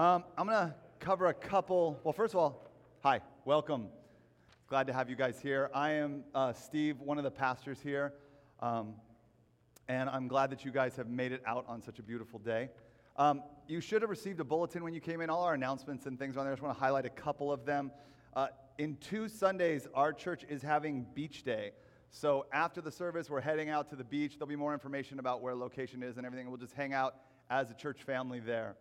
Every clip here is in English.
Um, I'm going to cover a couple. Well, first of all, hi, welcome. Glad to have you guys here. I am uh, Steve, one of the pastors here, um, and I'm glad that you guys have made it out on such a beautiful day. Um, you should have received a bulletin when you came in. All our announcements and things on there. I just want to highlight a couple of them. Uh, in two Sundays, our church is having Beach Day. So after the service, we're heading out to the beach. There'll be more information about where location is and everything. We'll just hang out as a church family there.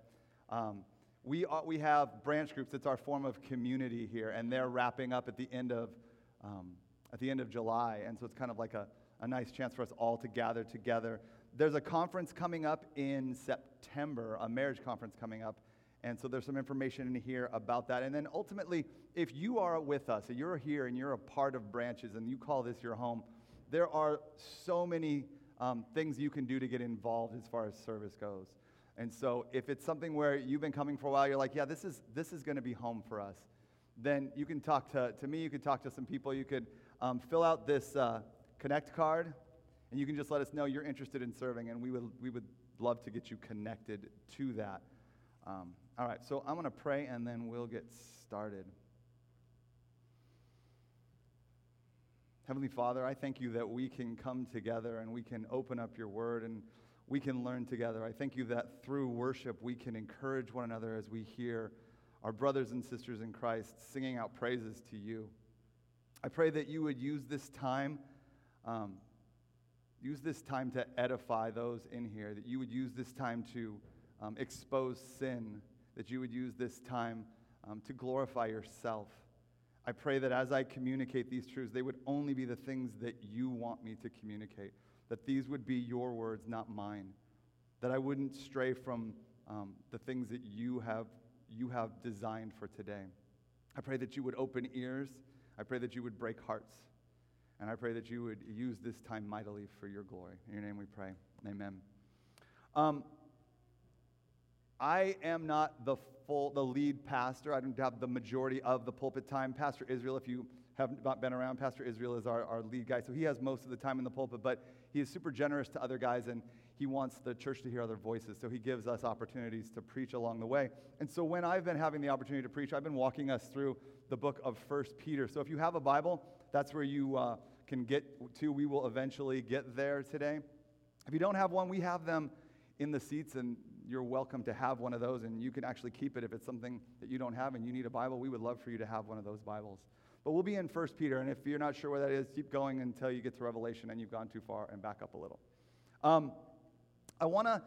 Um, we, are, we have branch groups. It's our form of community here, and they're wrapping up at the end of, um, at the end of July. And so it's kind of like a, a nice chance for us all to gather together. There's a conference coming up in September, a marriage conference coming up. And so there's some information in here about that. And then ultimately, if you are with us, and you're here and you're a part of branches and you call this your home, there are so many um, things you can do to get involved as far as service goes. And so if it's something where you've been coming for a while, you're like, yeah, this is, this is going to be home for us, then you can talk to, to me, you can talk to some people, you could um, fill out this uh, Connect card, and you can just let us know you're interested in serving, and we would, we would love to get you connected to that. Um, all right, so I'm going to pray, and then we'll get started. Heavenly Father, I thank you that we can come together and we can open up your word and we can learn together. I thank you that through worship we can encourage one another as we hear our brothers and sisters in Christ singing out praises to you. I pray that you would use this time, um, use this time to edify those in here, that you would use this time to um, expose sin, that you would use this time um, to glorify yourself. I pray that as I communicate these truths, they would only be the things that you want me to communicate that these would be your words, not mine. That I wouldn't stray from um, the things that you have, you have designed for today. I pray that you would open ears. I pray that you would break hearts. And I pray that you would use this time mightily for your glory. In your name we pray. Amen. Um, I am not the full, the lead pastor. I don't have the majority of the pulpit time. Pastor Israel, if you have not been around, Pastor Israel is our, our lead guy, so he has most of the time in the pulpit, but he is super generous to other guys and he wants the church to hear other voices. So he gives us opportunities to preach along the way. And so when I've been having the opportunity to preach, I've been walking us through the book of First Peter. So if you have a Bible, that's where you uh, can get to. We will eventually get there today. If you don't have one, we have them in the seats, and you're welcome to have one of those, and you can actually keep it if it's something that you don't have and you need a Bible. We would love for you to have one of those Bibles. But we'll be in 1 Peter, and if you're not sure where that is, keep going until you get to Revelation and you've gone too far and back up a little. Um, I want to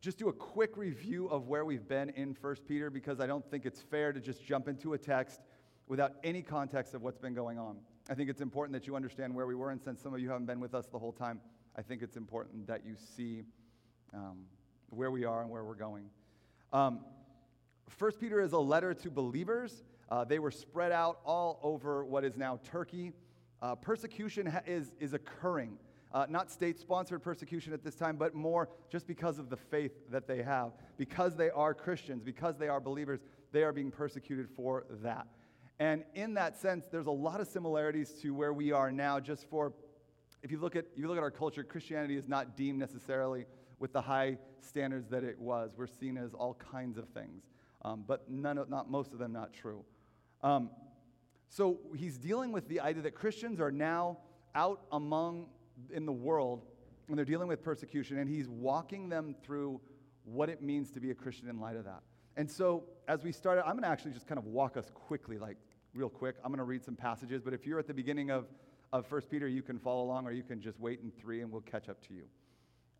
just do a quick review of where we've been in 1 Peter because I don't think it's fair to just jump into a text without any context of what's been going on. I think it's important that you understand where we were, and since some of you haven't been with us the whole time, I think it's important that you see um, where we are and where we're going. Um, 1 Peter is a letter to believers uh, they were spread out all over what is now Turkey. Uh, persecution ha- is, is occurring. Uh, not state sponsored persecution at this time, but more just because of the faith that they have. Because they are Christians, because they are believers, they are being persecuted for that. And in that sense, there's a lot of similarities to where we are now, just for if you look at, you look at our culture, Christianity is not deemed necessarily with the high standards that it was. We're seen as all kinds of things, um, but none of, not most of them not true. Um, so he's dealing with the idea that Christians are now out among in the world and they're dealing with persecution, and he's walking them through what it means to be a Christian in light of that. And so as we started, I'm going to actually just kind of walk us quickly, like real quick. I'm going to read some passages, but if you're at the beginning of, of 1 Peter, you can follow along or you can just wait in three and we'll catch up to you.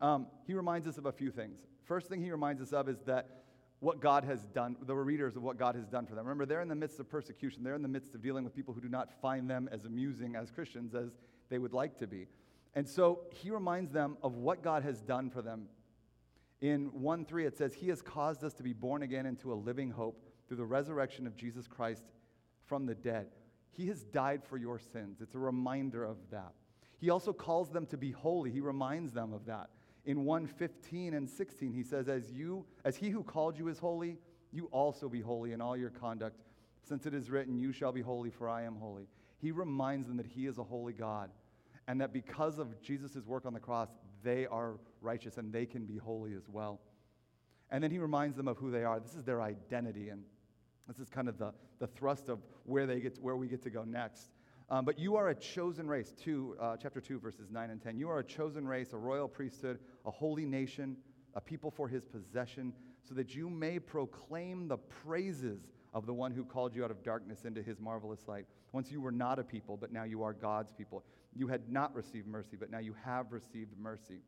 Um, he reminds us of a few things. First thing he reminds us of is that what God has done, the readers of what God has done for them. Remember, they're in the midst of persecution. They're in the midst of dealing with people who do not find them as amusing as Christians as they would like to be. And so he reminds them of what God has done for them. In 1 3, it says, He has caused us to be born again into a living hope through the resurrection of Jesus Christ from the dead. He has died for your sins. It's a reminder of that. He also calls them to be holy. He reminds them of that. In 1:15 and 16, he says, As you, as he who called you is holy, you also be holy in all your conduct, since it is written, You shall be holy, for I am holy. He reminds them that he is a holy God, and that because of Jesus' work on the cross, they are righteous and they can be holy as well. And then he reminds them of who they are. This is their identity. And this is kind of the, the thrust of where, they get to, where we get to go next. Um, but you are a chosen race, two, uh, chapter 2, verses 9 and 10. You are a chosen race, a royal priesthood, a holy nation, a people for his possession, so that you may proclaim the praises of the one who called you out of darkness into his marvelous light. Once you were not a people, but now you are God's people. You had not received mercy, but now you have received mercy.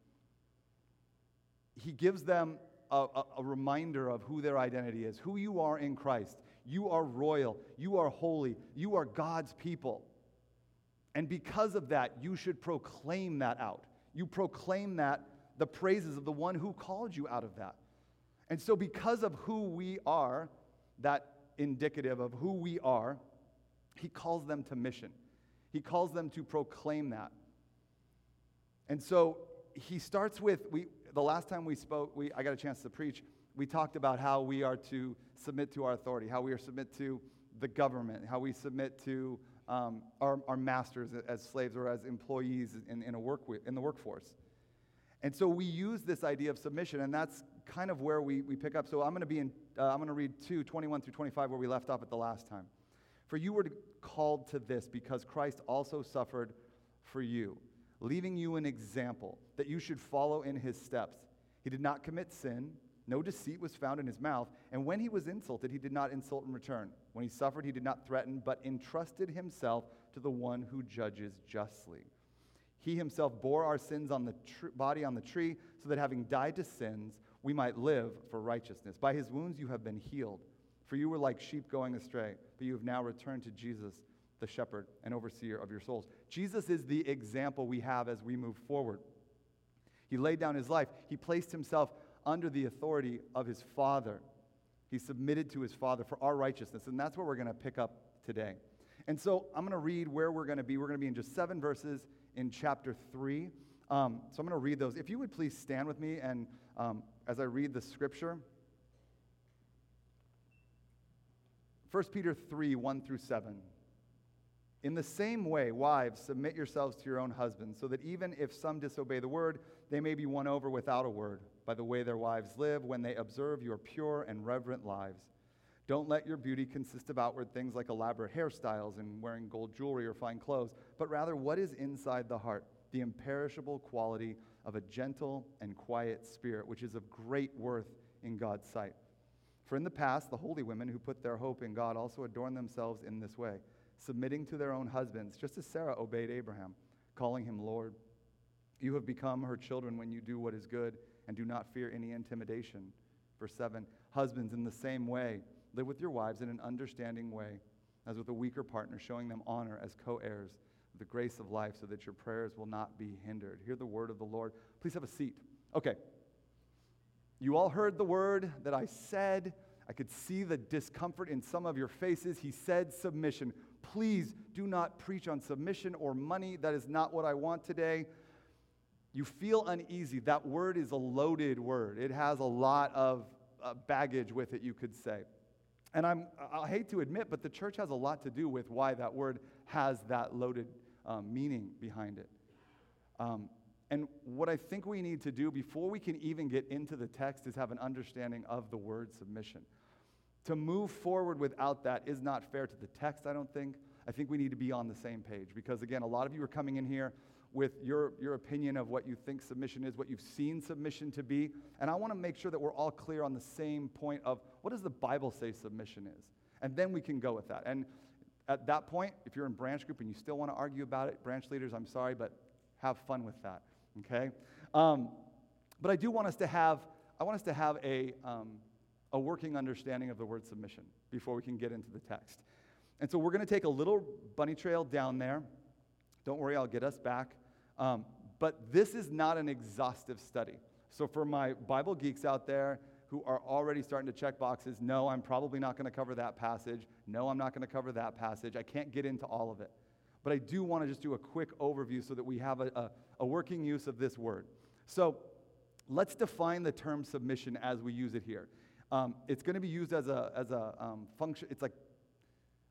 He gives them a, a, a reminder of who their identity is, who you are in Christ. You are royal, you are holy, you are God's people. And because of that, you should proclaim that out. You proclaim that, the praises of the one who called you out of that. And so, because of who we are, that indicative of who we are, he calls them to mission. He calls them to proclaim that. And so, he starts with we, the last time we spoke, we, I got a chance to preach, we talked about how we are to submit to our authority, how we are submit to the government, how we submit to um, our, our masters as slaves or as employees in, in, a work, in the workforce. And so we use this idea of submission, and that's kind of where we, we pick up. So I'm going to be in, uh, I'm going to read 2, 21 through 25, where we left off at the last time. For you were called to this because Christ also suffered for you, leaving you an example that you should follow in his steps. He did not commit sin no deceit was found in his mouth, and when he was insulted, he did not insult in return. When he suffered, he did not threaten, but entrusted himself to the one who judges justly. He himself bore our sins on the tr- body on the tree, so that having died to sins, we might live for righteousness. By his wounds you have been healed. For you were like sheep going astray, but you have now returned to Jesus, the shepherd and overseer of your souls. Jesus is the example we have as we move forward. He laid down his life, he placed himself under the authority of his Father. He submitted to his Father for our righteousness. And that's where we're going to pick up today. And so I'm going to read where we're going to be. We're going to be in just seven verses in chapter 3. Um, so I'm going to read those. If you would please stand with me and um, as I read the scripture. 1 Peter 3 1 through 7. In the same way, wives, submit yourselves to your own husbands, so that even if some disobey the word, they may be won over without a word by the way their wives live when they observe your pure and reverent lives. Don't let your beauty consist of outward things like elaborate hairstyles and wearing gold jewelry or fine clothes, but rather what is inside the heart, the imperishable quality of a gentle and quiet spirit, which is of great worth in God's sight. For in the past, the holy women who put their hope in God also adorned themselves in this way, submitting to their own husbands, just as Sarah obeyed Abraham, calling him Lord. You have become her children when you do what is good and do not fear any intimidation. Verse 7 Husbands, in the same way, live with your wives in an understanding way, as with a weaker partner, showing them honor as co heirs of the grace of life, so that your prayers will not be hindered. Hear the word of the Lord. Please have a seat. Okay. You all heard the word that I said. I could see the discomfort in some of your faces. He said submission. Please do not preach on submission or money. That is not what I want today you feel uneasy, that word is a loaded word. It has a lot of uh, baggage with it, you could say. And I'm, I hate to admit, but the church has a lot to do with why that word has that loaded um, meaning behind it. Um, and what I think we need to do before we can even get into the text is have an understanding of the word submission. To move forward without that is not fair to the text, I don't think. I think we need to be on the same page because, again, a lot of you are coming in here with your, your opinion of what you think submission is, what you've seen submission to be. And I want to make sure that we're all clear on the same point of what does the Bible say submission is? And then we can go with that. And at that point, if you're in branch group and you still want to argue about it, branch leaders, I'm sorry, but have fun with that, okay? Um, but I do want us to have, I want us to have a, um, a working understanding of the word submission before we can get into the text. And so we're going to take a little bunny trail down there. Don't worry, I'll get us back. Um, but this is not an exhaustive study. So, for my Bible geeks out there who are already starting to check boxes, no, I'm probably not going to cover that passage. No, I'm not going to cover that passage. I can't get into all of it. But I do want to just do a quick overview so that we have a, a, a working use of this word. So, let's define the term submission as we use it here. Um, it's going to be used as a, as a um, function, it's like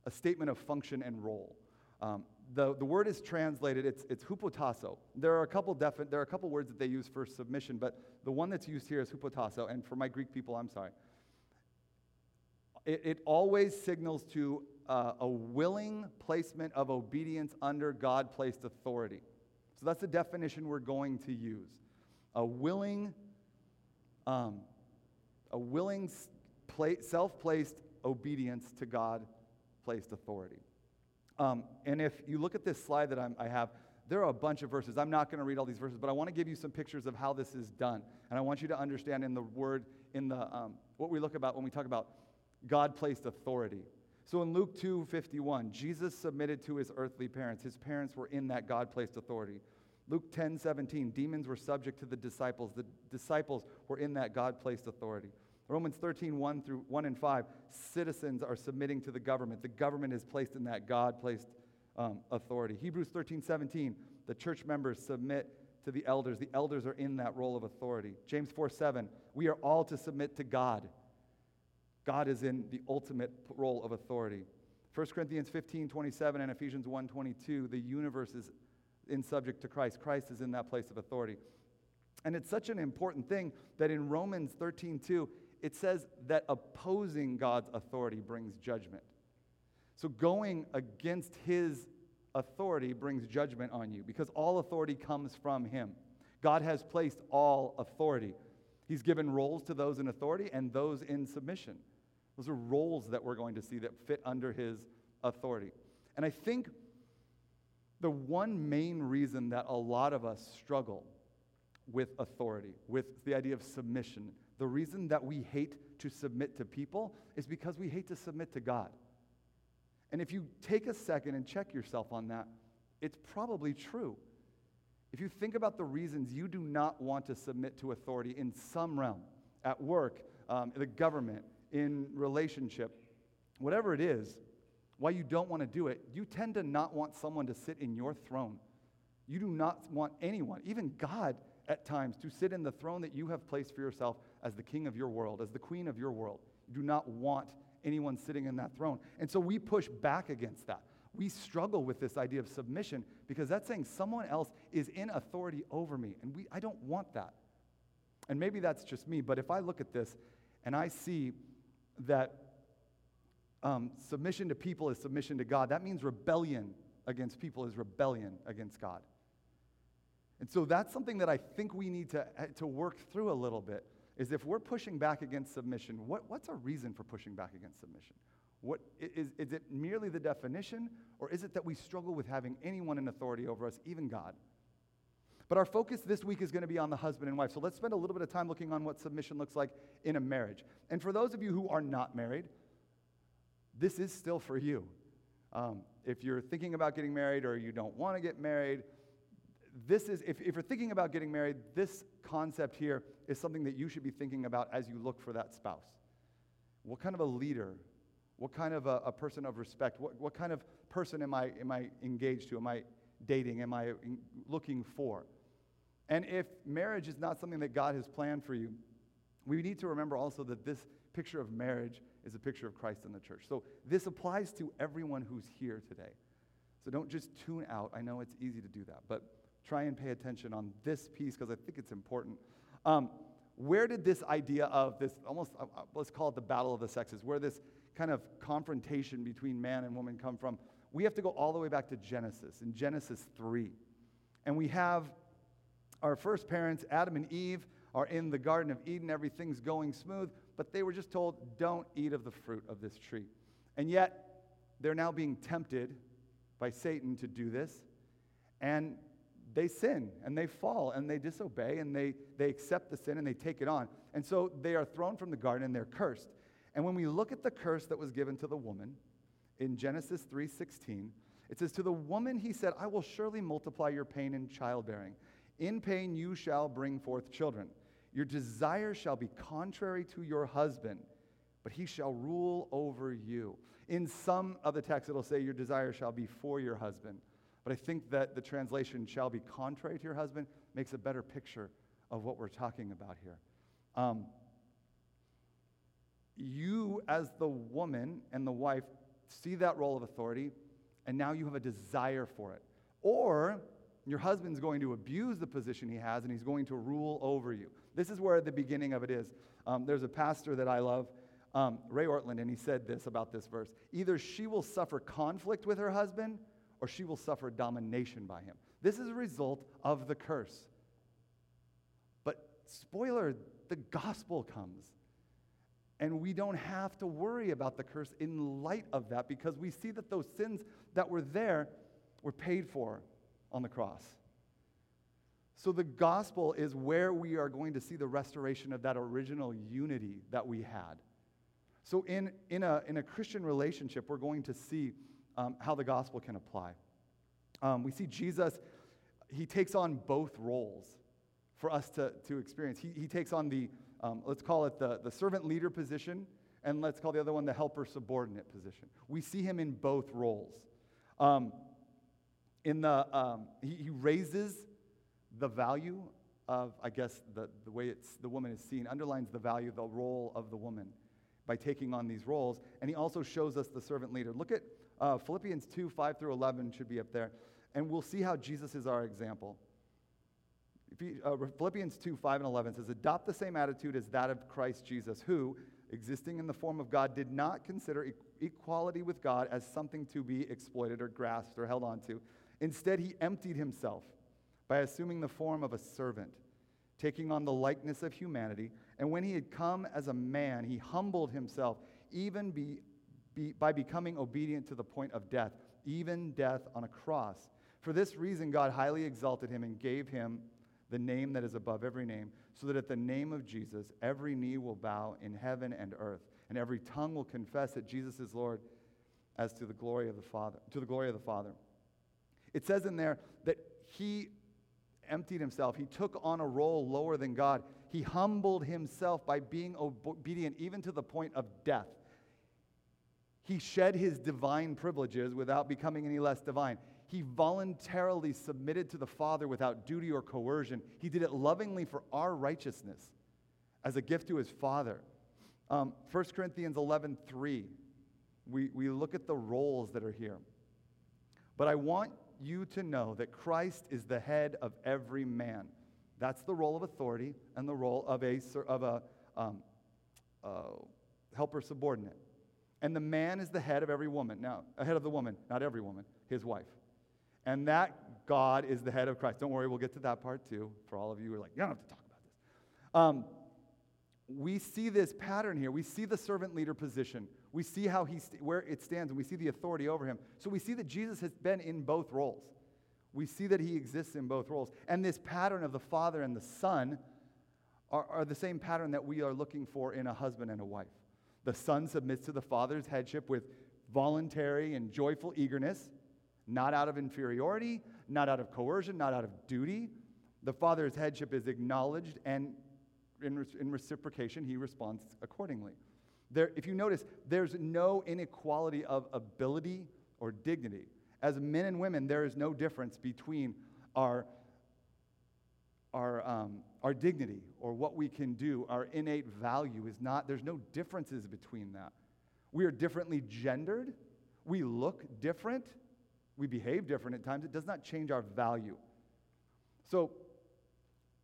a statement of function and role. Um, the, the word is translated, it's, it's hupotasso. There are, a couple defi- there are a couple words that they use for submission, but the one that's used here is hupotasso. And for my Greek people, I'm sorry. It, it always signals to uh, a willing placement of obedience under God placed authority. So that's the definition we're going to use. A willing, um, a willing self placed obedience to God placed authority. Um, and if you look at this slide that I'm, i have, there are a bunch of verses. I'm not going to read all these verses, but I want to give you some pictures of how this is done. And I want you to understand in the word, in the um, what we look about when we talk about God placed authority. So in Luke 2 51, Jesus submitted to his earthly parents. His parents were in that God placed authority. Luke 10 17, demons were subject to the disciples. The disciples were in that God placed authority. Romans 13, 1 through 1 and 5, citizens are submitting to the government. The government is placed in that God placed um, authority. Hebrews 13, 17, the church members submit to the elders. The elders are in that role of authority. James 4, 7, we are all to submit to God. God is in the ultimate role of authority. 1 Corinthians 15, 27, and Ephesians 1, 22, the universe is in subject to Christ. Christ is in that place of authority. And it's such an important thing that in Romans 13, 2, it says that opposing God's authority brings judgment. So going against his authority brings judgment on you because all authority comes from him. God has placed all authority. He's given roles to those in authority and those in submission. Those are roles that we're going to see that fit under his authority. And I think the one main reason that a lot of us struggle with authority, with the idea of submission, the reason that we hate to submit to people is because we hate to submit to God. And if you take a second and check yourself on that, it's probably true. If you think about the reasons you do not want to submit to authority in some realm, at work, um, the government, in relationship, whatever it is, why you don't want to do it, you tend to not want someone to sit in your throne. You do not want anyone, even God at times, to sit in the throne that you have placed for yourself as the king of your world, as the queen of your world. You do not want anyone sitting in that throne. And so we push back against that. We struggle with this idea of submission because that's saying someone else is in authority over me. And we, I don't want that. And maybe that's just me, but if I look at this and I see that um, submission to people is submission to God, that means rebellion against people is rebellion against God. And so that's something that I think we need to, to work through a little bit is if we're pushing back against submission, what, what's our reason for pushing back against submission? What, is, is it merely the definition, or is it that we struggle with having anyone in authority over us, even God? But our focus this week is going to be on the husband and wife. So let's spend a little bit of time looking on what submission looks like in a marriage. And for those of you who are not married, this is still for you. Um, if you're thinking about getting married or you don't want to get married, this is, if, if you're thinking about getting married, this concept here is something that you should be thinking about as you look for that spouse. What kind of a leader? What kind of a, a person of respect? What, what kind of person am I, am I engaged to? Am I dating? Am I looking for? And if marriage is not something that God has planned for you, we need to remember also that this picture of marriage is a picture of Christ in the church. So this applies to everyone who's here today. So don't just tune out. I know it's easy to do that, but try and pay attention on this piece because I think it's important. Um, where did this idea of this almost, uh, uh, let's call it the battle of the sexes, where this kind of confrontation between man and woman come from? We have to go all the way back to Genesis, in Genesis 3. And we have our first parents, Adam and Eve, are in the Garden of Eden. Everything's going smooth, but they were just told, don't eat of the fruit of this tree. And yet, they're now being tempted by Satan to do this. And they sin and they fall and they disobey and they, they accept the sin and they take it on. And so they are thrown from the garden and they're cursed. And when we look at the curse that was given to the woman in Genesis 3:16, it says, To the woman he said, I will surely multiply your pain in childbearing. In pain you shall bring forth children. Your desire shall be contrary to your husband, but he shall rule over you. In some of the texts, it'll say, Your desire shall be for your husband. But I think that the translation shall be contrary to your husband makes a better picture of what we're talking about here. Um, you, as the woman and the wife, see that role of authority, and now you have a desire for it. Or your husband's going to abuse the position he has and he's going to rule over you. This is where the beginning of it is. Um, there's a pastor that I love, um, Ray Ortlund, and he said this about this verse either she will suffer conflict with her husband or she will suffer domination by him. This is a result of the curse. But, spoiler, the gospel comes. And we don't have to worry about the curse in light of that because we see that those sins that were there were paid for on the cross. So the gospel is where we are going to see the restoration of that original unity that we had. So in, in, a, in a Christian relationship, we're going to see um, how the gospel can apply. Um, we see Jesus, he takes on both roles for us to, to experience. He, he takes on the, um, let's call it the, the servant leader position, and let's call the other one the helper subordinate position. We see him in both roles. Um, in the, um, he, he, raises the value of, I guess, the, the way it's, the woman is seen, underlines the value, the role of the woman by taking on these roles. And he also shows us the servant leader. Look at uh, Philippians 2 5 through 11, should be up there. And we'll see how Jesus is our example. You, uh, Philippians 2 5 and 11 says, Adopt the same attitude as that of Christ Jesus, who, existing in the form of God, did not consider e- equality with God as something to be exploited or grasped or held onto Instead, he emptied himself by assuming the form of a servant, taking on the likeness of humanity. And when he had come as a man, he humbled himself, even be, be, by becoming obedient to the point of death, even death on a cross. For this reason, God highly exalted him and gave him the name that is above every name, so that at the name of Jesus, every knee will bow in heaven and earth, and every tongue will confess that Jesus is Lord as to the glory of the Father, to the glory of the Father. It says in there that he emptied himself. He took on a role lower than God. He humbled himself by being obedient even to the point of death. He shed his divine privileges without becoming any less divine. He voluntarily submitted to the Father without duty or coercion. He did it lovingly for our righteousness as a gift to his Father. Um, 1 Corinthians 11 3, we, we look at the roles that are here. But I want you to know that Christ is the head of every man. That's the role of authority and the role of a, of a um, uh, helper subordinate. And the man is the head of every woman. Now, ahead of the woman, not every woman, his wife. And that God is the head of Christ. Don't worry, we'll get to that part too. For all of you who are like, you don't have to talk about this. Um, we see this pattern here. We see the servant leader position. We see how he st- where it stands, and we see the authority over him. So we see that Jesus has been in both roles. We see that he exists in both roles. And this pattern of the Father and the Son are, are the same pattern that we are looking for in a husband and a wife. The Son submits to the Father's headship with voluntary and joyful eagerness, not out of inferiority, not out of coercion, not out of duty. The Father's headship is acknowledged and in, in reciprocation, he responds accordingly. There, if you notice, there's no inequality of ability or dignity. As men and women, there is no difference between our, our, um, our dignity or what we can do. Our innate value is not, there's no differences between that. We are differently gendered. We look different. We behave different at times. It does not change our value. So,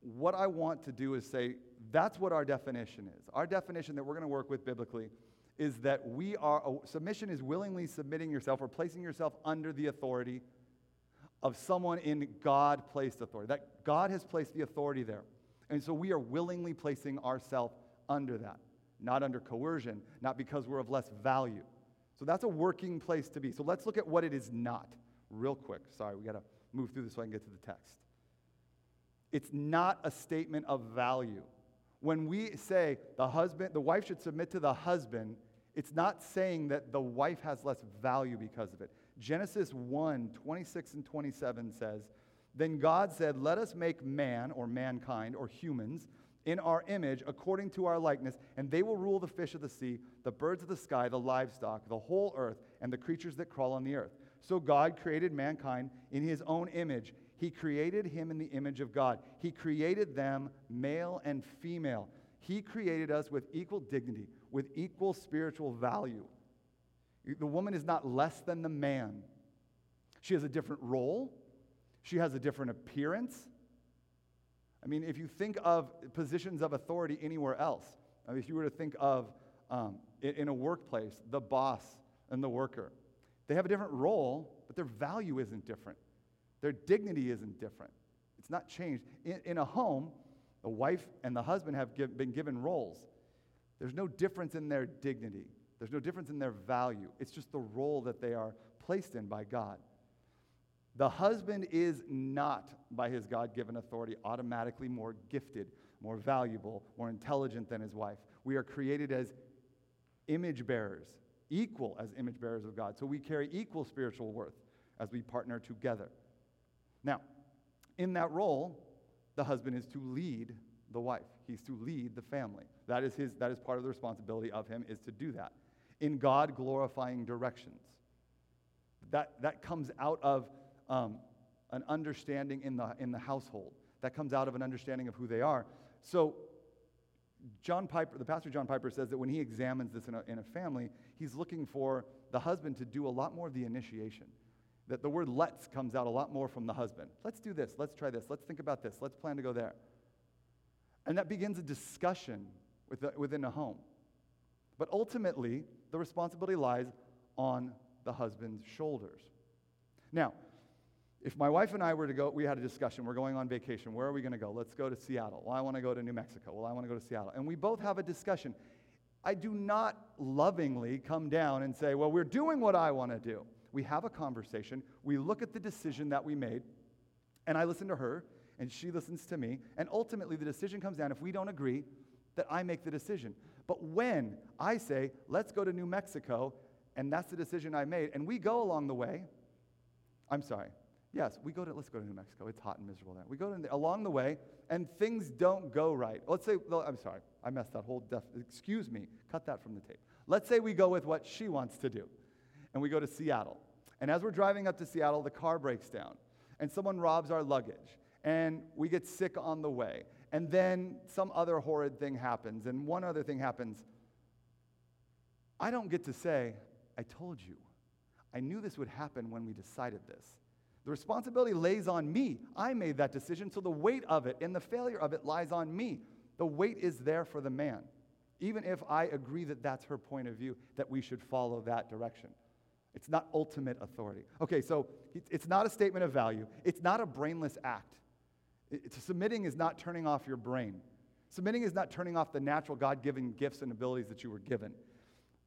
what I want to do is say that's what our definition is. Our definition that we're going to work with biblically is that we are, submission is willingly submitting yourself or placing yourself under the authority of someone in God placed authority. That God has placed the authority there. And so we are willingly placing ourselves under that, not under coercion, not because we're of less value. So that's a working place to be. So let's look at what it is not, real quick. Sorry, we got to move through this so I can get to the text. It's not a statement of value. When we say the husband, the wife should submit to the husband, it's not saying that the wife has less value because of it. Genesis 1 26 and 27 says, Then God said, Let us make man or mankind or humans in our image according to our likeness, and they will rule the fish of the sea, the birds of the sky, the livestock, the whole earth, and the creatures that crawl on the earth. So God created mankind in his own image. He created him in the image of God. He created them male and female. He created us with equal dignity, with equal spiritual value. The woman is not less than the man. She has a different role, she has a different appearance. I mean, if you think of positions of authority anywhere else, I mean, if you were to think of um, in, a workplace, the boss and the worker, they have a different role, but their value isn't different. Their dignity isn't different. It's not changed. In, in a home, the wife and the husband have give, been given roles. There's no difference in their dignity, there's no difference in their value. It's just the role that they are placed in by God. The husband is not, by his God given authority, automatically more gifted, more valuable, more intelligent than his wife. We are created as image bearers, equal as image bearers of God. So we carry equal spiritual worth as we partner together. Now, in that role, the husband is to lead the wife. He's to lead the family. That is, his, that is part of the responsibility of him is to do that in God glorifying directions. That, that comes out of um, an understanding in the, in the household. That comes out of an understanding of who they are. So, John Piper, the pastor John Piper says that when he examines this in a, in a family, he's looking for the husband to do a lot more of the initiation. That the word let's comes out a lot more from the husband. Let's do this. Let's try this. Let's think about this. Let's plan to go there. And that begins a discussion within a home. But ultimately, the responsibility lies on the husband's shoulders. Now, if my wife and I were to go, we had a discussion, we're going on vacation, where are we going to go? Let's go to Seattle. Well, I want to go to New Mexico. Well, I want to go to Seattle. And we both have a discussion. I do not lovingly come down and say, well, we're doing what I want to do. We have a conversation, we look at the decision that we made, and I listen to her, and she listens to me, and ultimately the decision comes down. If we don't agree, that I make the decision. But when I say, let's go to New Mexico, and that's the decision I made, and we go along the way, I'm sorry, Yes, we go to, let's go to New Mexico. It's hot and miserable there. We go to, along the way, and things don't go right. Let's say, well, I'm sorry, I messed that whole, def, excuse me, cut that from the tape. Let's say we go with what she wants to do, and we go to Seattle. And as we're driving up to Seattle, the car breaks down, and someone robs our luggage, and we get sick on the way. And then some other horrid thing happens, and one other thing happens. I don't get to say, I told you. I knew this would happen when we decided this. The responsibility lays on me. I made that decision, so the weight of it and the failure of it lies on me. The weight is there for the man, even if I agree that that's her point of view, that we should follow that direction. It's not ultimate authority. Okay, so it's not a statement of value, it's not a brainless act. It's, submitting is not turning off your brain. Submitting is not turning off the natural God given gifts and abilities that you were given.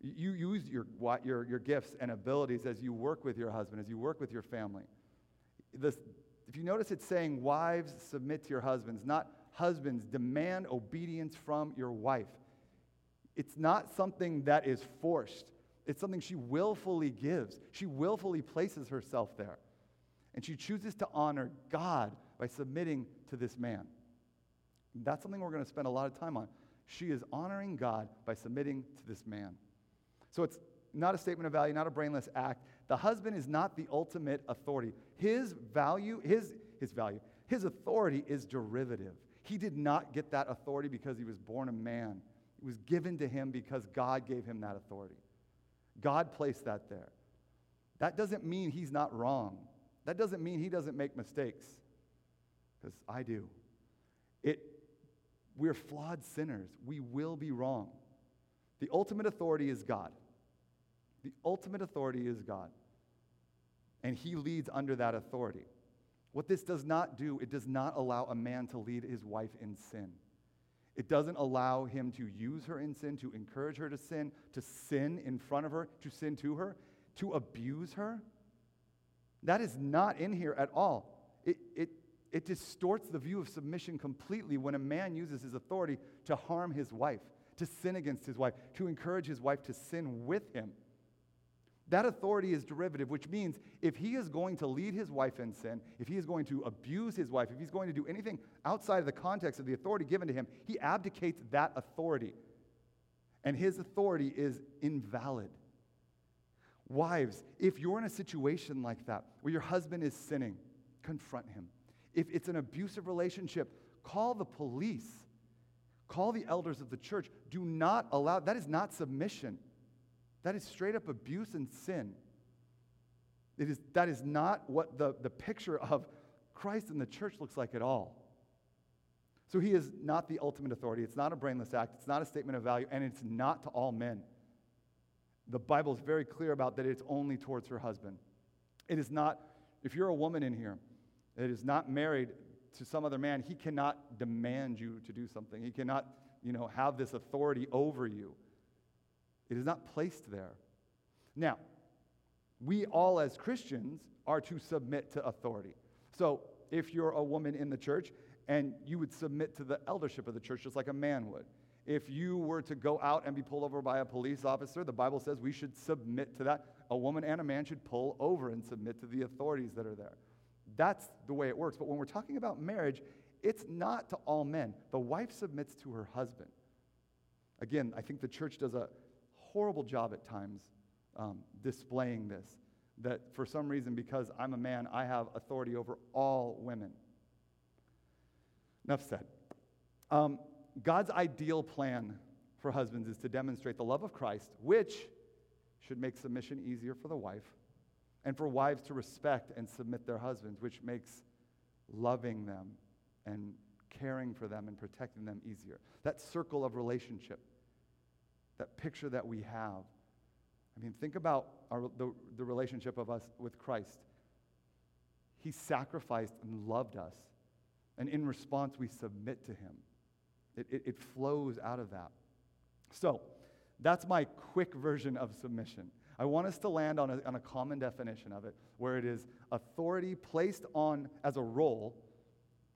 You use your, your, your gifts and abilities as you work with your husband, as you work with your family this, if you notice it's saying, wives, submit to your husbands, not husbands, demand obedience from your wife. It's not something that is forced, it's something she willfully gives. She willfully places herself there. And she chooses to honor God by submitting to this man. That's something we're going to spend a lot of time on. She is honoring God by submitting to this man. So it's not a statement of value, not a brainless act. The husband is not the ultimate authority. His value, his, his value, his authority is derivative. He did not get that authority because he was born a man. It was given to him because God gave him that authority. God placed that there. That doesn't mean he's not wrong. That doesn't mean he doesn't make mistakes, because I do. It, we're flawed sinners. We will be wrong. The ultimate authority is God. The ultimate authority is God. And he leads under that authority. What this does not do, it does not allow a man to lead his wife in sin. It doesn't allow him to use her in sin, to encourage her to sin, to sin in front of her, to sin to her, to abuse her. That is not in here at all. It, it, it distorts the view of submission completely when a man uses his authority to harm his wife, to sin against his wife, to encourage his wife to sin with him. That authority is derivative, which means if he is going to lead his wife in sin, if he is going to abuse his wife, if he's going to do anything outside of the context of the authority given to him, he abdicates that authority. And his authority is invalid. Wives, if you're in a situation like that where your husband is sinning, confront him. If it's an abusive relationship, call the police, call the elders of the church. Do not allow, that is not submission. That is straight up abuse and sin. It is, that is not what the, the picture of Christ in the church looks like at all. So he is not the ultimate authority. It's not a brainless act. It's not a statement of value, and it's not to all men. The Bible is very clear about that it's only towards her husband. It is not, if you're a woman in here that is not married to some other man, he cannot demand you to do something. He cannot, you know, have this authority over you. It is not placed there. Now, we all as Christians are to submit to authority. So if you're a woman in the church and you would submit to the eldership of the church just like a man would. If you were to go out and be pulled over by a police officer, the Bible says we should submit to that. A woman and a man should pull over and submit to the authorities that are there. That's the way it works. But when we're talking about marriage, it's not to all men. The wife submits to her husband. Again, I think the church does a horrible job at times um, displaying this. That for some reason, because I'm a man, I have authority over all women. Enough said. Um, God's ideal plan for husbands is to demonstrate the love of Christ, which should make submission easier for the wife, and for wives to respect and submit their husbands, which makes loving them and caring for them and protecting them easier. That circle of relationship, that picture that we have. I mean, think about our, the, the relationship of us with Christ. He sacrificed and loved us and in response, we submit to Him. It, it, it flows out of that. So, that's my quick version of submission. I want us to land on a, on a common definition of it, where it is authority placed on as a role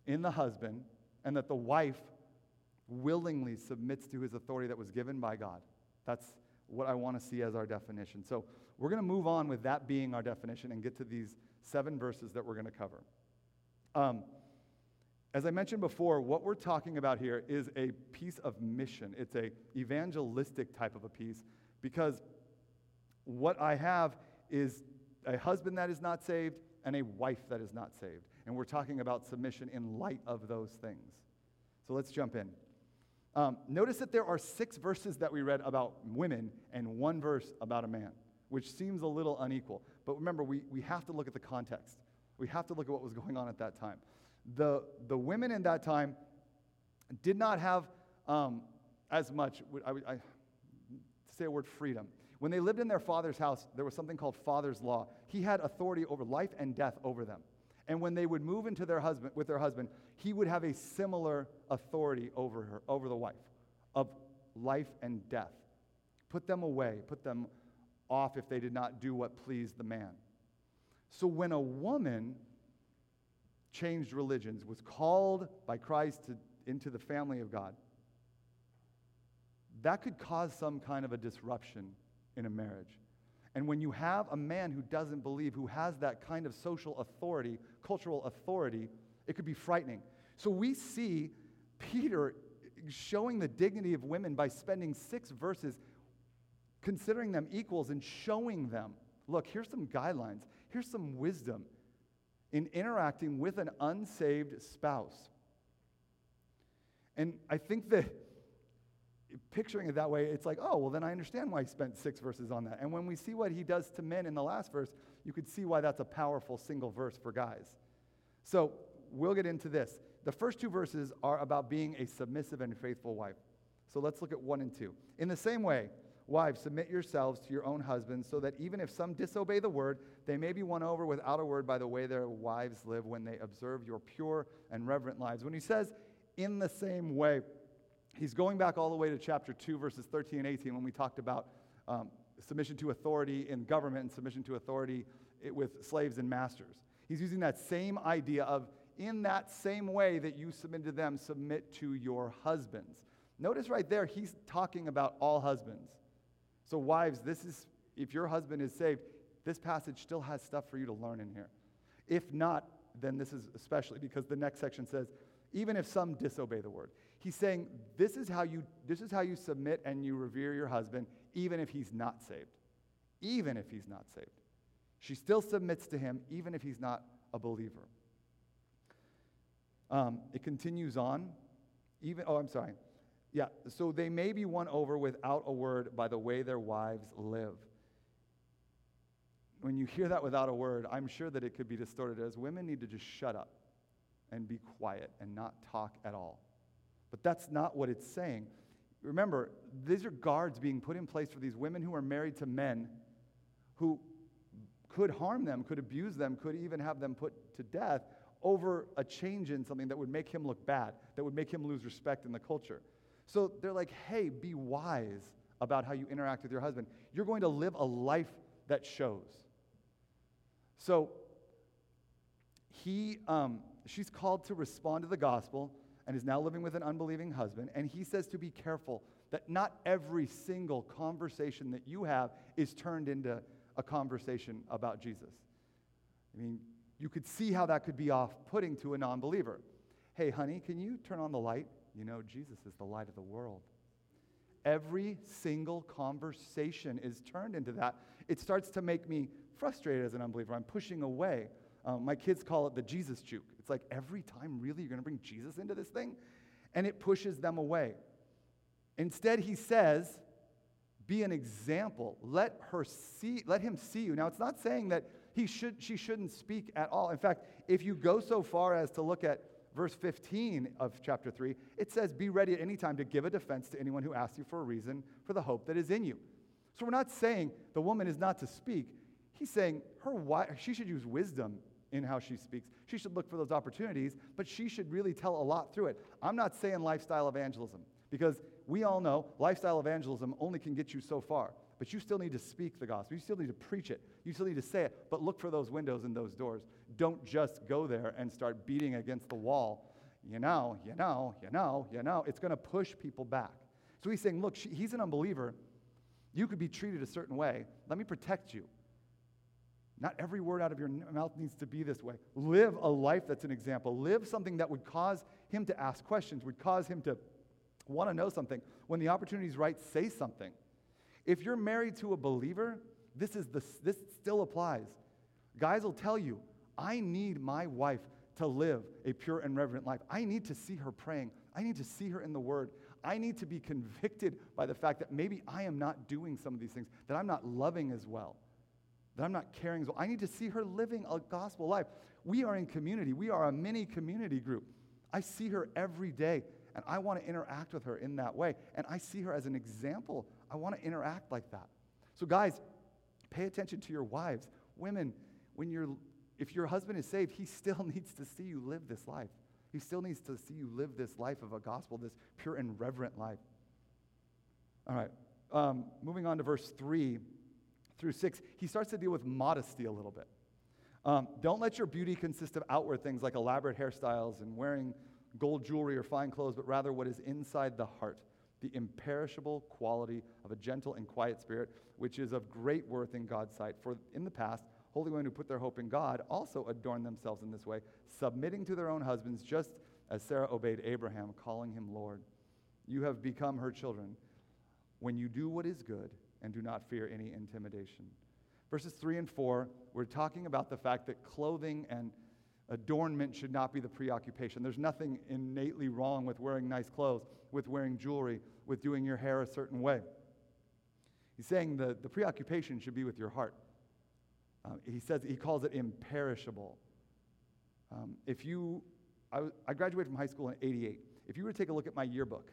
in the husband, and that the wife willingly submits to his authority that was given by God. That's what I want to see as our definition. So we're going to move on with that being our definition and get to these seven verses that we're going to cover. Um, as I mentioned before, what we're talking about here is a piece of mission. It's a evangelistic type of a piece because what I have is a husband that is not saved and a wife that is not saved. And we're talking about submission in light of those things. So let's jump in. Um, notice that there are six verses that we read about women and one verse about a man, which seems a little unequal. But remember, we, we have to look at the context. We have to look at what was going on at that time the, the women in that time did not have um, as much, I, I, say a word, freedom. When they lived in their father's house, there was something called father's law. He had authority over life and death over them. And when they would move into their husband, with their husband, he would have a similar authority over her, over the wife, of life and death. Put them away, put them off if they did not do what pleased the man. So when a woman changed religions, was called by Christ to, into the family of God, that could cause some kind of a disruption in a marriage. And when you have a man who doesn't believe, who has that kind of social authority, cultural authority, it could be frightening. So we see Peter showing the dignity of women by spending six verses considering them equals and showing them look, here's some guidelines, here's some wisdom in interacting with an unsaved spouse. And I think that picturing it that way, it's like, oh, well, then I understand why he spent six verses on that. And when we see what he does to men in the last verse, you could see why that's a powerful single verse for guys. So we'll get into this. The first two verses are about being a submissive and faithful wife. So let's look at one and two. In the same way, Wives, submit yourselves to your own husbands, so that even if some disobey the word, they may be won over without a word by the way their wives live when they observe your pure and reverent lives. When he says, in the same way, he's going back all the way to chapter 2, verses 13 and 18, when we talked about um, submission to authority in government and submission to authority with slaves and masters. He's using that same idea of, in that same way that you submit to them, submit to your husbands. Notice right there, he's talking about all husbands. So, wives, this is, if your husband is saved, this passage still has stuff for you to learn in here. If not, then this is especially because the next section says, even if some disobey the word. He's saying this is how you this is how you submit and you revere your husband even if he's not saved. Even if he's not saved. She still submits to him even if he's not a believer. Um, it continues on. Even oh, I'm sorry. Yeah, so they may be won over without a word by the way their wives live. when you hear that without a word, I'm sure that it could be distorted as women need to just shut up and be quiet and not talk at all. But that's not what it's saying. Remember, these are guards being put in place for these women who are married to men who could harm them, could abuse them, could even have them put to death over a change in something that would make him look bad, that would make him lose respect in the culture. So they're like, hey, be wise about how you interact with your husband. You're going to live a life that shows. So he, um, she's called to respond to the gospel and is now living with an unbelieving husband. And he says to be careful that not every single conversation that you have is turned into a conversation about Jesus. I mean, you could see how that could be off putting to a non believer. Hey, honey, can you turn on the light? You know, Jesus is the light of the world. Every single conversation is turned into that. It starts to make me frustrated as an unbeliever. I'm pushing away. Um, my kids call it the Jesus juke. It's like every time, really, you're going to bring Jesus into this thing? And it pushes them away. Instead, he says, be an example. Let her see, let him see you. Now, it's not saying that he should, she shouldn't speak at all. In fact, if you go so far as to look at verse 15 of chapter 3, it says, Be ready at any time to give a defense to anyone who asks you for a reason for the hope that is in you. So we're not saying the woman is not to speak. He's saying her wife, she should use wisdom in how she speaks. She should look for those opportunities, but she should really tell a lot through it. I'm not saying lifestyle evangelism because we all know lifestyle evangelism only can get you so far. But you still need to speak the gospel. You still need to preach it. You still need to say it. But look for those windows and those doors. Don't just go there and start beating against the wall. You know, you know, you know, you know. It's going to push people back. So he's saying, look, she, he's an unbeliever. You could be treated a certain way. Let me protect you. Not every word out of your mouth needs to be this way. Live a life that's an example. Live something that would cause him to ask questions, would cause him to want to know something. When the opportunity is right, say something. If you're married to a believer, this, is the, this still applies. Guys will tell you, I need my wife to live a pure and reverent life. I need to see her praying. I need to see her in the Word. I need to be convicted by the fact that maybe I am not doing some of these things, that I'm not loving as well, that I'm not caring as well. I need to see her living a gospel life. We are in community, we are a mini community group. I see her every day, and I want to interact with her in that way. And I see her as an example I want to interact like that. So, guys, pay attention to your wives. Women, when you're, if your husband is saved, he still needs to see you live this life. He still needs to see you live this life of a gospel, this pure and reverent life. All right, um, moving on to verse 3 through 6, he starts to deal with modesty a little bit. Um, don't let your beauty consist of outward things like elaborate hairstyles and wearing gold jewelry or fine clothes, but rather what is inside the heart the imperishable quality of a gentle and quiet spirit, which is of great worth in God's sight. For in the past, holy women who put their hope in God also adorned themselves in this way, submitting to their own husbands, just as Sarah obeyed Abraham, calling him Lord. You have become her children when you do what is good and do not fear any intimidation. Verses 3 and 4, we're talking about the fact that clothing and adornment should not be the preoccupation. There's nothing innately wrong with wearing nice clothes with wearing jewelry, with doing your hair a certain way. He's saying the, the preoccupation should be with your heart. Uh, he says, he calls it imperishable. Um, if you, I, I graduated from high school in 88. If you were to take a look at my yearbook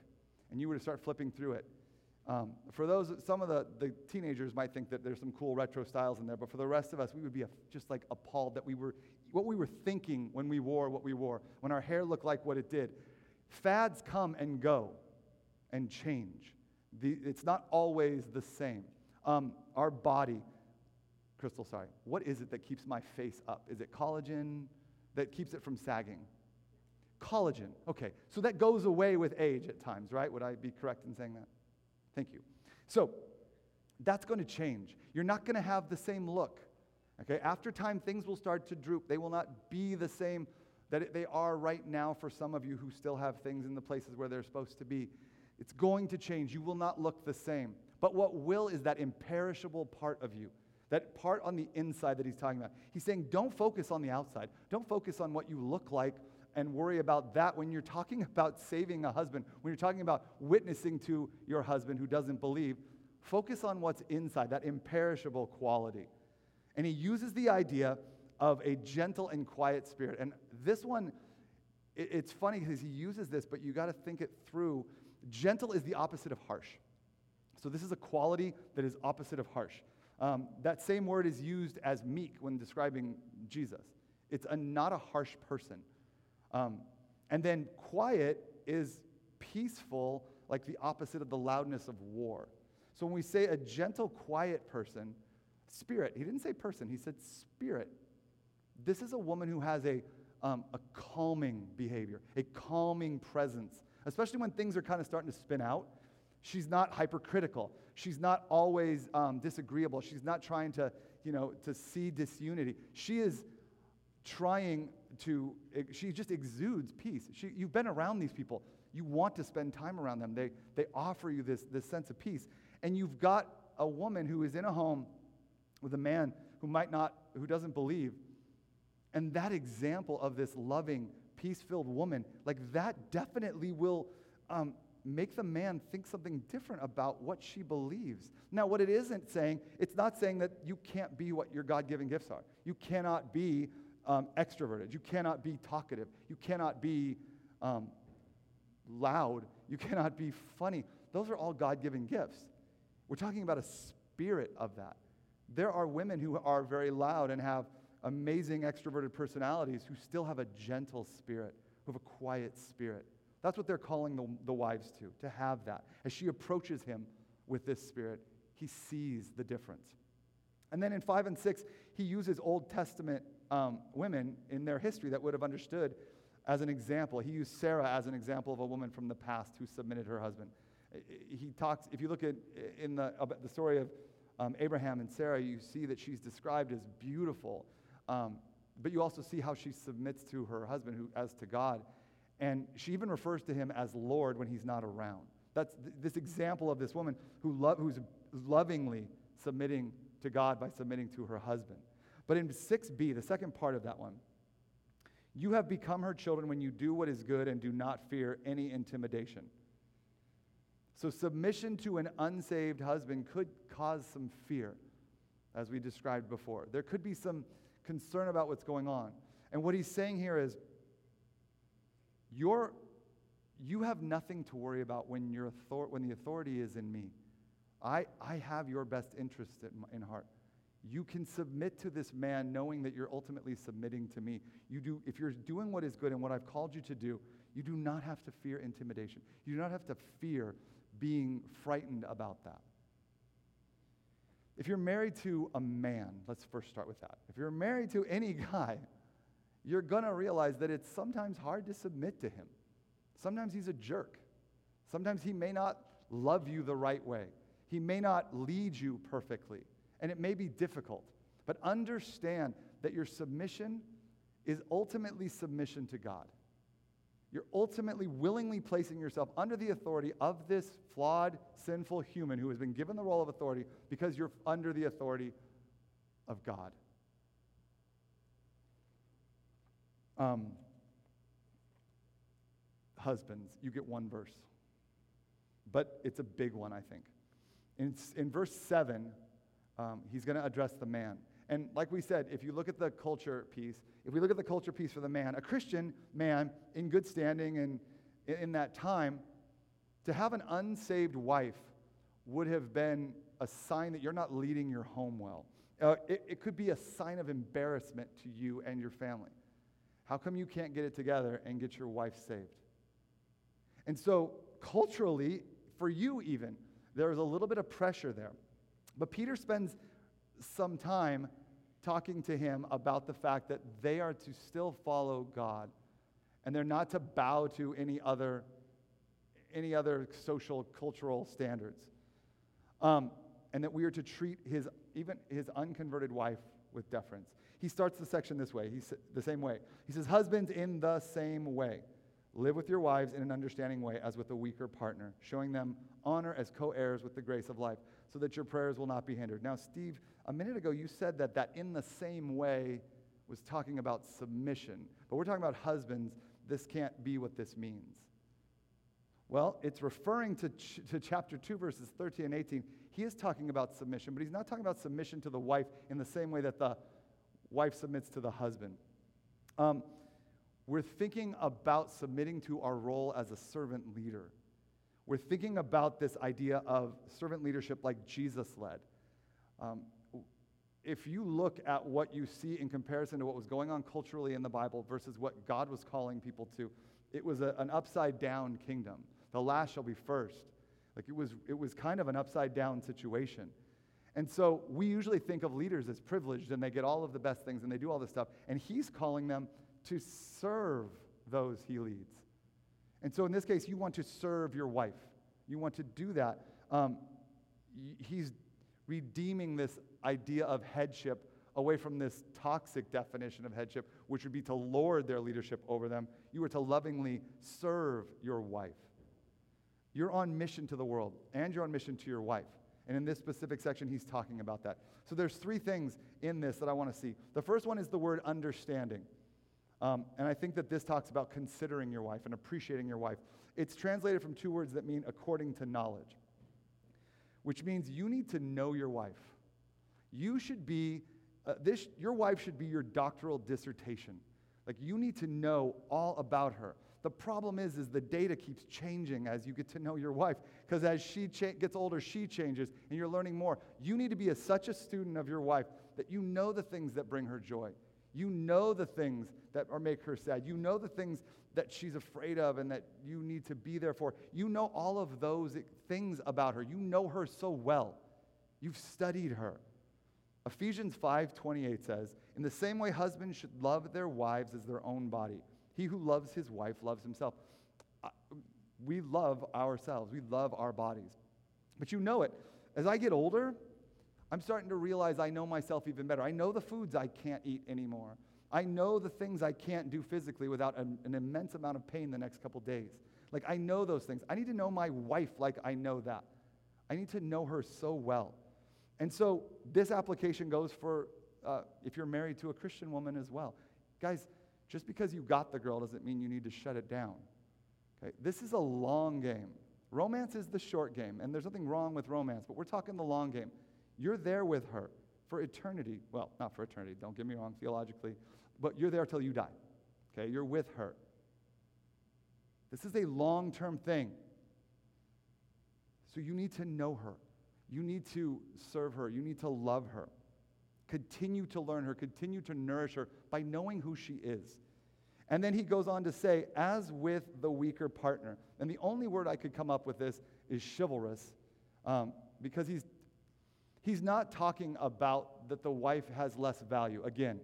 and you were to start flipping through it, um, for those, some of the, the teenagers might think that there's some cool retro styles in there, but for the rest of us, we would be a, just like appalled that we were, what we were thinking when we wore what we wore, when our hair looked like what it did. Fads come and go and change. The, it's not always the same. Um, our body, Crystal, sorry, what is it that keeps my face up? Is it collagen that keeps it from sagging? Collagen, okay. So that goes away with age at times, right? Would I be correct in saying that? Thank you. So that's going to change. You're not going to have the same look. Okay, after time, things will start to droop. They will not be the same that they are right now for some of you who still have things in the places where they're supposed to be. It's going to change. You will not look the same. But what will is that imperishable part of you, that part on the inside that he's talking about. He's saying, don't focus on the outside. Don't focus on what you look like and worry about that when you're talking about saving a husband, when you're talking about witnessing to your husband who doesn't believe. Focus on what's inside, that imperishable quality. And he uses the idea of a gentle and quiet spirit. And this one, it, it's funny because he uses this, but you got to think it through. Gentle is the opposite of harsh. So this is a quality that is opposite of harsh. Um, that same word is used as meek when describing Jesus. It's a, not a harsh person. Um, and then quiet is peaceful, like the opposite of the loudness of war. So when we say a gentle, quiet person, spirit, he didn't say person, he said spirit. This is a woman who has a, um, a calming behavior, a calming presence, especially when things are kind of starting to spin out. She's not hypercritical. She's not always um, disagreeable. She's not trying to, you know, to see disunity. She is trying to, she just exudes peace. She, you've been around these people. You want to spend time around them. They, they offer you this, this sense of peace. And you've got a woman who is in a home with a man who might not, who doesn't believe. And that example of this loving, peace filled woman, like that definitely will um, make the man think something different about what she believes. Now, what it isn't saying, it's not saying that you can't be what your God given gifts are. You cannot be um, extroverted. You cannot be talkative. You cannot be um, loud. You cannot be funny. Those are all God given gifts. We're talking about a spirit of that. There are women who are very loud and have amazing extroverted personalities who still have a gentle spirit, who have a quiet spirit. That's what they're calling the, the wives to, to have that. As she approaches him with this spirit, he sees the difference. And then in 5 and 6, he uses Old Testament um, women in their history that would have understood as an example. He used Sarah as an example of a woman from the past who submitted her husband. He talks, if you look at in the, the story of um, Abraham and Sarah, you see that she's described as beautiful. Um, but you also see how she submits to her husband who, as to God. And she even refers to him as Lord when he's not around. That's th- this example of this woman who lo- who's lovingly submitting to God by submitting to her husband. But in 6b, the second part of that one, you have become her children when you do what is good and do not fear any intimidation. So, submission to an unsaved husband could cause some fear, as we described before. There could be some concern about what's going on. And what he's saying here is you're, you have nothing to worry about when, your author- when the authority is in me. I, I have your best interest in, in heart. You can submit to this man knowing that you're ultimately submitting to me. You do, if you're doing what is good and what I've called you to do, you do not have to fear intimidation. You do not have to fear being frightened about that. If you're married to a man, let's first start with that. If you're married to any guy, you're going to realize that it's sometimes hard to submit to him. Sometimes he's a jerk. Sometimes he may not love you the right way. He may not lead you perfectly. And it may be difficult. But understand that your submission is ultimately submission to God. You're ultimately willingly placing yourself under the authority of this flawed, sinful human who has been given the role of authority because you're under the authority of God. Um, husbands, you get one verse, but it's a big one, I think. In, in verse 7, um, he's going to address the man. And like we said, if you look at the culture piece, if we look at the culture piece for the man, a Christian man in good standing and in that time, to have an unsaved wife would have been a sign that you're not leading your home well. Uh, it, it could be a sign of embarrassment to you and your family. How come you can't get it together and get your wife saved? And so, culturally, for you even, there's a little bit of pressure there. But Peter spends some time talking to him about the fact that they are to still follow God and they're not to bow to any other any other social cultural standards. Um, and that we are to treat his even his unconverted wife with deference. He starts the section this way. He's the same way. He says husbands in the same way live with your wives in an understanding way as with a weaker partner showing them honor as co-heirs with the grace of life so that your prayers will not be hindered. Now, Steve, a minute ago you said that that in the same way was talking about submission, but we're talking about husbands. This can't be what this means. Well, it's referring to, ch- to chapter 2, verses 13 and 18. he is talking about submission, but he's not talking about submission to the wife in the same way that the wife submits to the husband. Um, we're thinking about submitting to our role as a servant leader. We're thinking about this idea of servant leadership like Jesus led. Um, if you look at what you see in comparison to what was going on culturally in the Bible versus what God was calling people to, it was a, an upside down kingdom. The last shall be first. Like it was, it was kind of an upside down situation. And so we usually think of leaders as privileged and they get all of the best things and they do all this stuff. And he's calling them to serve those he leads. And so in this case, you want to serve your wife. You want to do that. Um, he's redeeming this idea of headship away from this toxic definition of headship, which would be to lord their leadership over them. You are to lovingly serve your wife. You're on mission to the world, and you're on mission to your wife. And in this specific section, he's talking about that. So there's three things in this that I want to see. The first one is the word understanding. Um, and I think that this talks about considering your wife and appreciating your wife. It's translated from two words that mean according to knowledge, which means you need to know your wife. You should be, uh, this, your wife should be your doctoral dissertation. Like you need to know all about her. The problem is, is the data keeps changing as you get to know your wife. Because as she cha- gets older, she changes, and you're learning more. You need to be a, such a student of your wife that you know the things that bring her joy. You know the things that are make her sad. You know the things that she's afraid of and that you need to be there for. You know all of those things about her. You know her so well. You've studied her. Ephesians 5:28 says, "In the same way husbands should love their wives as their own body. He who loves his wife loves himself." We love ourselves. We love our bodies. But you know it. As I get older, I'm starting to realize I know myself even better. I know the foods I can't eat anymore. I know the things I can't do physically without an, an immense amount of pain the next couple days. Like, I know those things. I need to know my wife like I know that. I need to know her so well. And so, this application goes for uh, if you're married to a Christian woman as well. Guys, just because you got the girl doesn't mean you need to shut it down. Okay? This is a long game. Romance is the short game, and there's nothing wrong with romance, but we're talking the long game. You're there with her for eternity. Well, not for eternity, don't get me wrong theologically, but you're there till you die. Okay, you're with her. This is a long term thing. So you need to know her. You need to serve her. You need to love her. Continue to learn her. Continue to nourish her by knowing who she is. And then he goes on to say, as with the weaker partner. And the only word I could come up with this is chivalrous, um, because he's He's not talking about that the wife has less value, again.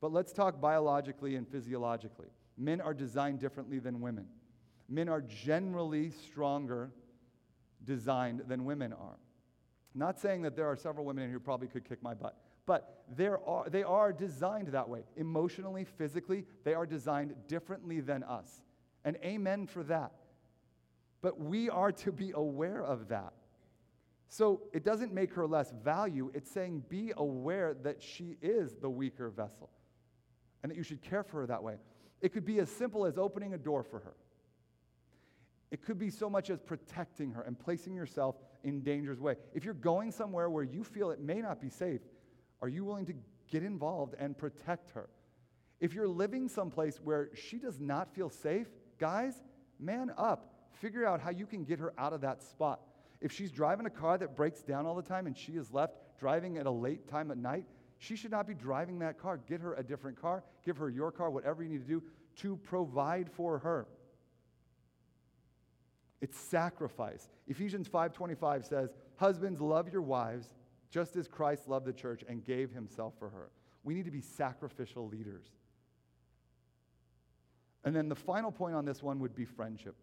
But let's talk biologically and physiologically. Men are designed differently than women. Men are generally stronger designed than women are. Not saying that there are several women who probably could kick my butt, but there are, they are designed that way. Emotionally, physically, they are designed differently than us. And amen for that. But we are to be aware of that. So it doesn't make her less value. It's saying be aware that she is the weaker vessel and that you should care for her that way. It could be as simple as opening a door for her. It could be so much as protecting her and placing yourself in danger's way. If you're going somewhere where you feel it may not be safe, are you willing to get involved and protect her? If you're living someplace where she does not feel safe, guys, man up. Figure out how you can get her out of that spot. If she's driving a car that breaks down all the time and she is left driving at a late time at night, she should not be driving that car. Get her a different car, give her your car, whatever you need to do to provide for her. It's sacrifice. Ephesians 5:25 says, "Husbands, love your wives just as Christ loved the church and gave himself for her." We need to be sacrificial leaders. And then the final point on this one would be friendship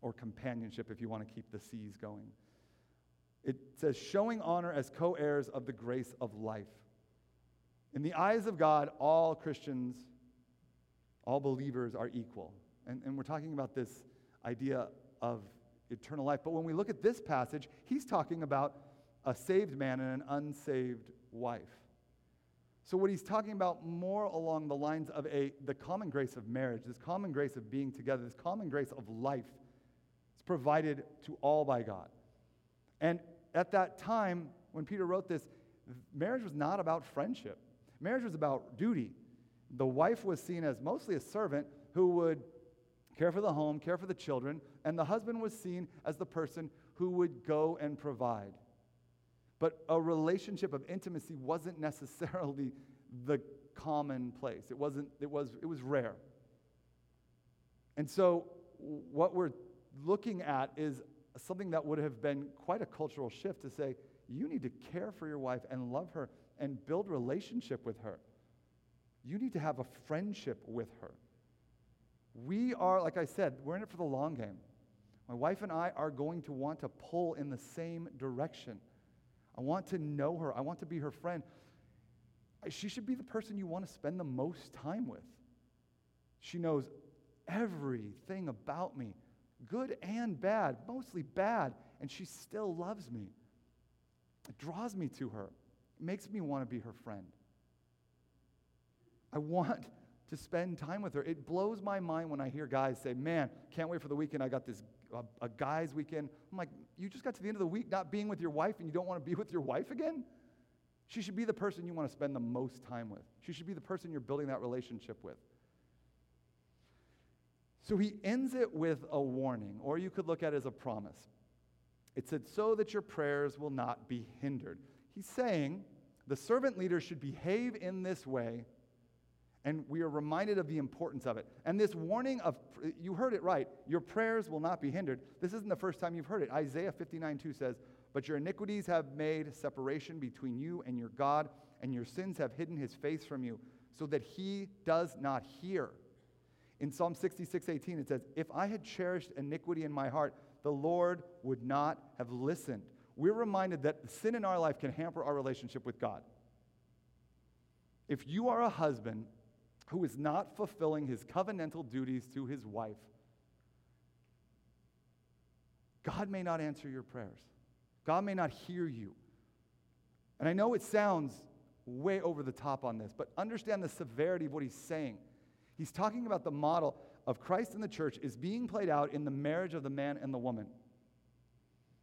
or companionship if you want to keep the C's going. It says, showing honor as co heirs of the grace of life. In the eyes of God, all Christians, all believers are equal. And, and we're talking about this idea of eternal life. But when we look at this passage, he's talking about a saved man and an unsaved wife. So what he's talking about more along the lines of a the common grace of marriage, this common grace of being together, this common grace of life. It's provided to all by God. And at that time, when Peter wrote this, marriage was not about friendship. Marriage was about duty. The wife was seen as mostly a servant who would care for the home, care for the children, and the husband was seen as the person who would go and provide. But a relationship of intimacy wasn't necessarily the commonplace. It wasn't, it was, it was rare. And so what we're looking at is something that would have been quite a cultural shift to say, you need to care for your wife and love her and build relationship with her. You need to have a friendship with her. We are, like I said, we're in it for the long game. My wife and I are going to want to pull in the same direction. I want to know her. I want to be her friend. She should be the person you want to spend the most time with. She knows everything about me, good and bad, mostly bad, and she still loves me. It draws me to her, it makes me want to be her friend. I want to spend time with her. It blows my mind when I hear guys say, Man, can't wait for the weekend. I got this a, a guy's weekend. I'm like, You just got to the end of the week not being with your wife and you don't want to be with your wife again? She should be the person you want to spend the most time with. She should be the person you're building that relationship with. So he ends it with a warning, or you could look at it as a promise. It said, So that your prayers will not be hindered. He's saying the servant leader should behave in this way and we are reminded of the importance of it. And this warning of, you heard it right, your prayers will not be hindered. This isn't the first time you've heard it. Isaiah 59 2 says, But your iniquities have made separation between you and your God, and your sins have hidden his face from you, so that he does not hear. In Psalm 66 18, it says, If I had cherished iniquity in my heart, the Lord would not have listened. We're reminded that sin in our life can hamper our relationship with God. If you are a husband who is not fulfilling his covenantal duties to his wife, God may not answer your prayers. God may not hear you. And I know it sounds way over the top on this, but understand the severity of what he's saying. He's talking about the model of Christ in the church is being played out in the marriage of the man and the woman.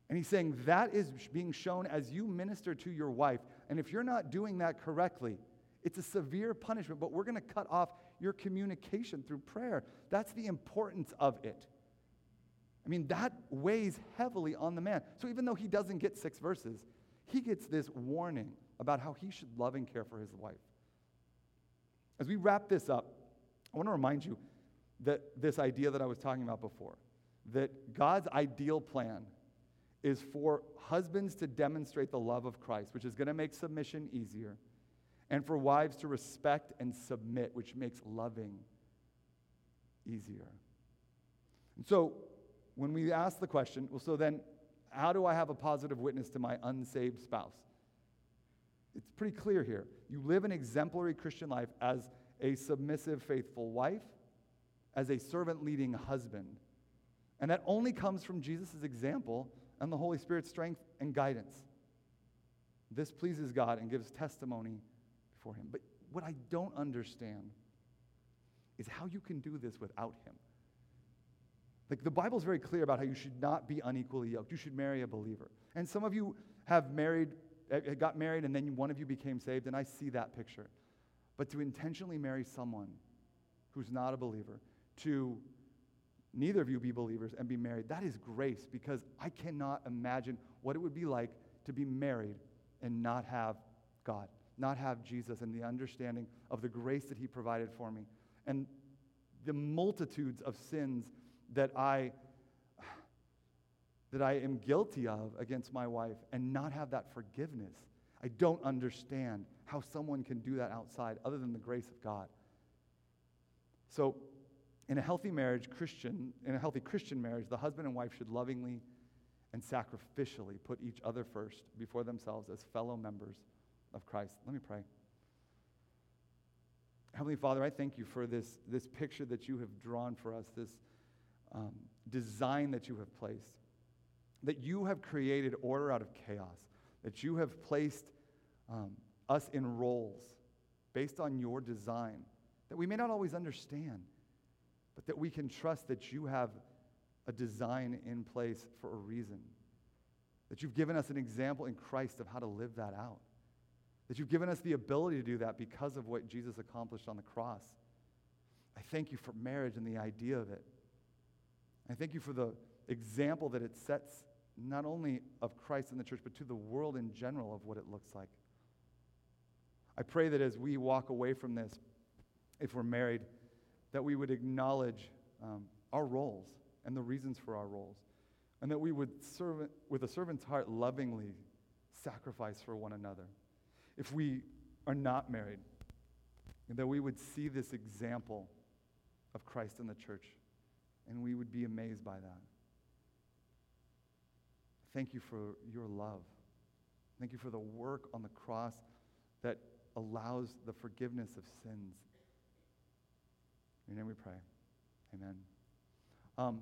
And he's saying that is being shown as you minister to your wife. And if you're not doing that correctly, it's a severe punishment, but we're going to cut off your communication through prayer. That's the importance of it. I mean, that weighs heavily on the man. So even though he doesn't get six verses, he gets this warning about how he should love and care for his wife. As we wrap this up, I want to remind you that this idea that I was talking about before, that God's ideal plan is for husbands to demonstrate the love of Christ, which is going to make submission easier and for wives to respect and submit, which makes loving easier. And so, when we ask the question, well, so then, how do I have a positive witness to my unsaved spouse? It's pretty clear here. You live an exemplary Christian life as a submissive, faithful wife, as a servant leading husband. And that only comes from Jesus' example and the Holy Spirit's strength and guidance. This pleases God and gives testimony for him. But what I don't understand is how you can do this without him. Like the Bible is very clear about how you should not be unequally yoked. You should marry a believer. And some of you have married, eh, got married, and then one of you became saved, and I see that picture. But to intentionally marry someone who's not a believer, to neither of you be believers and be married, that is grace because I cannot imagine what it would be like to be married and not have God not have Jesus and the understanding of the grace that he provided for me and the multitudes of sins that I that I am guilty of against my wife and not have that forgiveness. I don't understand how someone can do that outside other than the grace of God. So, in a healthy marriage, Christian, in a healthy Christian marriage, the husband and wife should lovingly and sacrificially put each other first before themselves as fellow members of Christ. Let me pray. Heavenly Father, I thank you for this, this picture that you have drawn for us, this um, design that you have placed, that you have created order out of chaos, that you have placed um, us in roles based on your design that we may not always understand, but that we can trust that you have a design in place for a reason That you've given us an example in Christ of how to live that out. That you've given us the ability to do that because of what Jesus accomplished on the cross. I thank you for marriage and the idea of it. I thank you for the example that it sets not only of Christ in the church, but to the world in general of what it looks like. I pray that as we walk away from this, if we're married, that we would acknowledge um, our roles and the reasons for our roles, and that we would, serve, with a servant's heart, lovingly sacrifice for one another. If we are not married, that we would see this example of Christ in the church, and we would be amazed by that. Thank you for your love. Thank you for the work on the cross that allows the forgiveness of sins. In your name we pray. Amen. Um,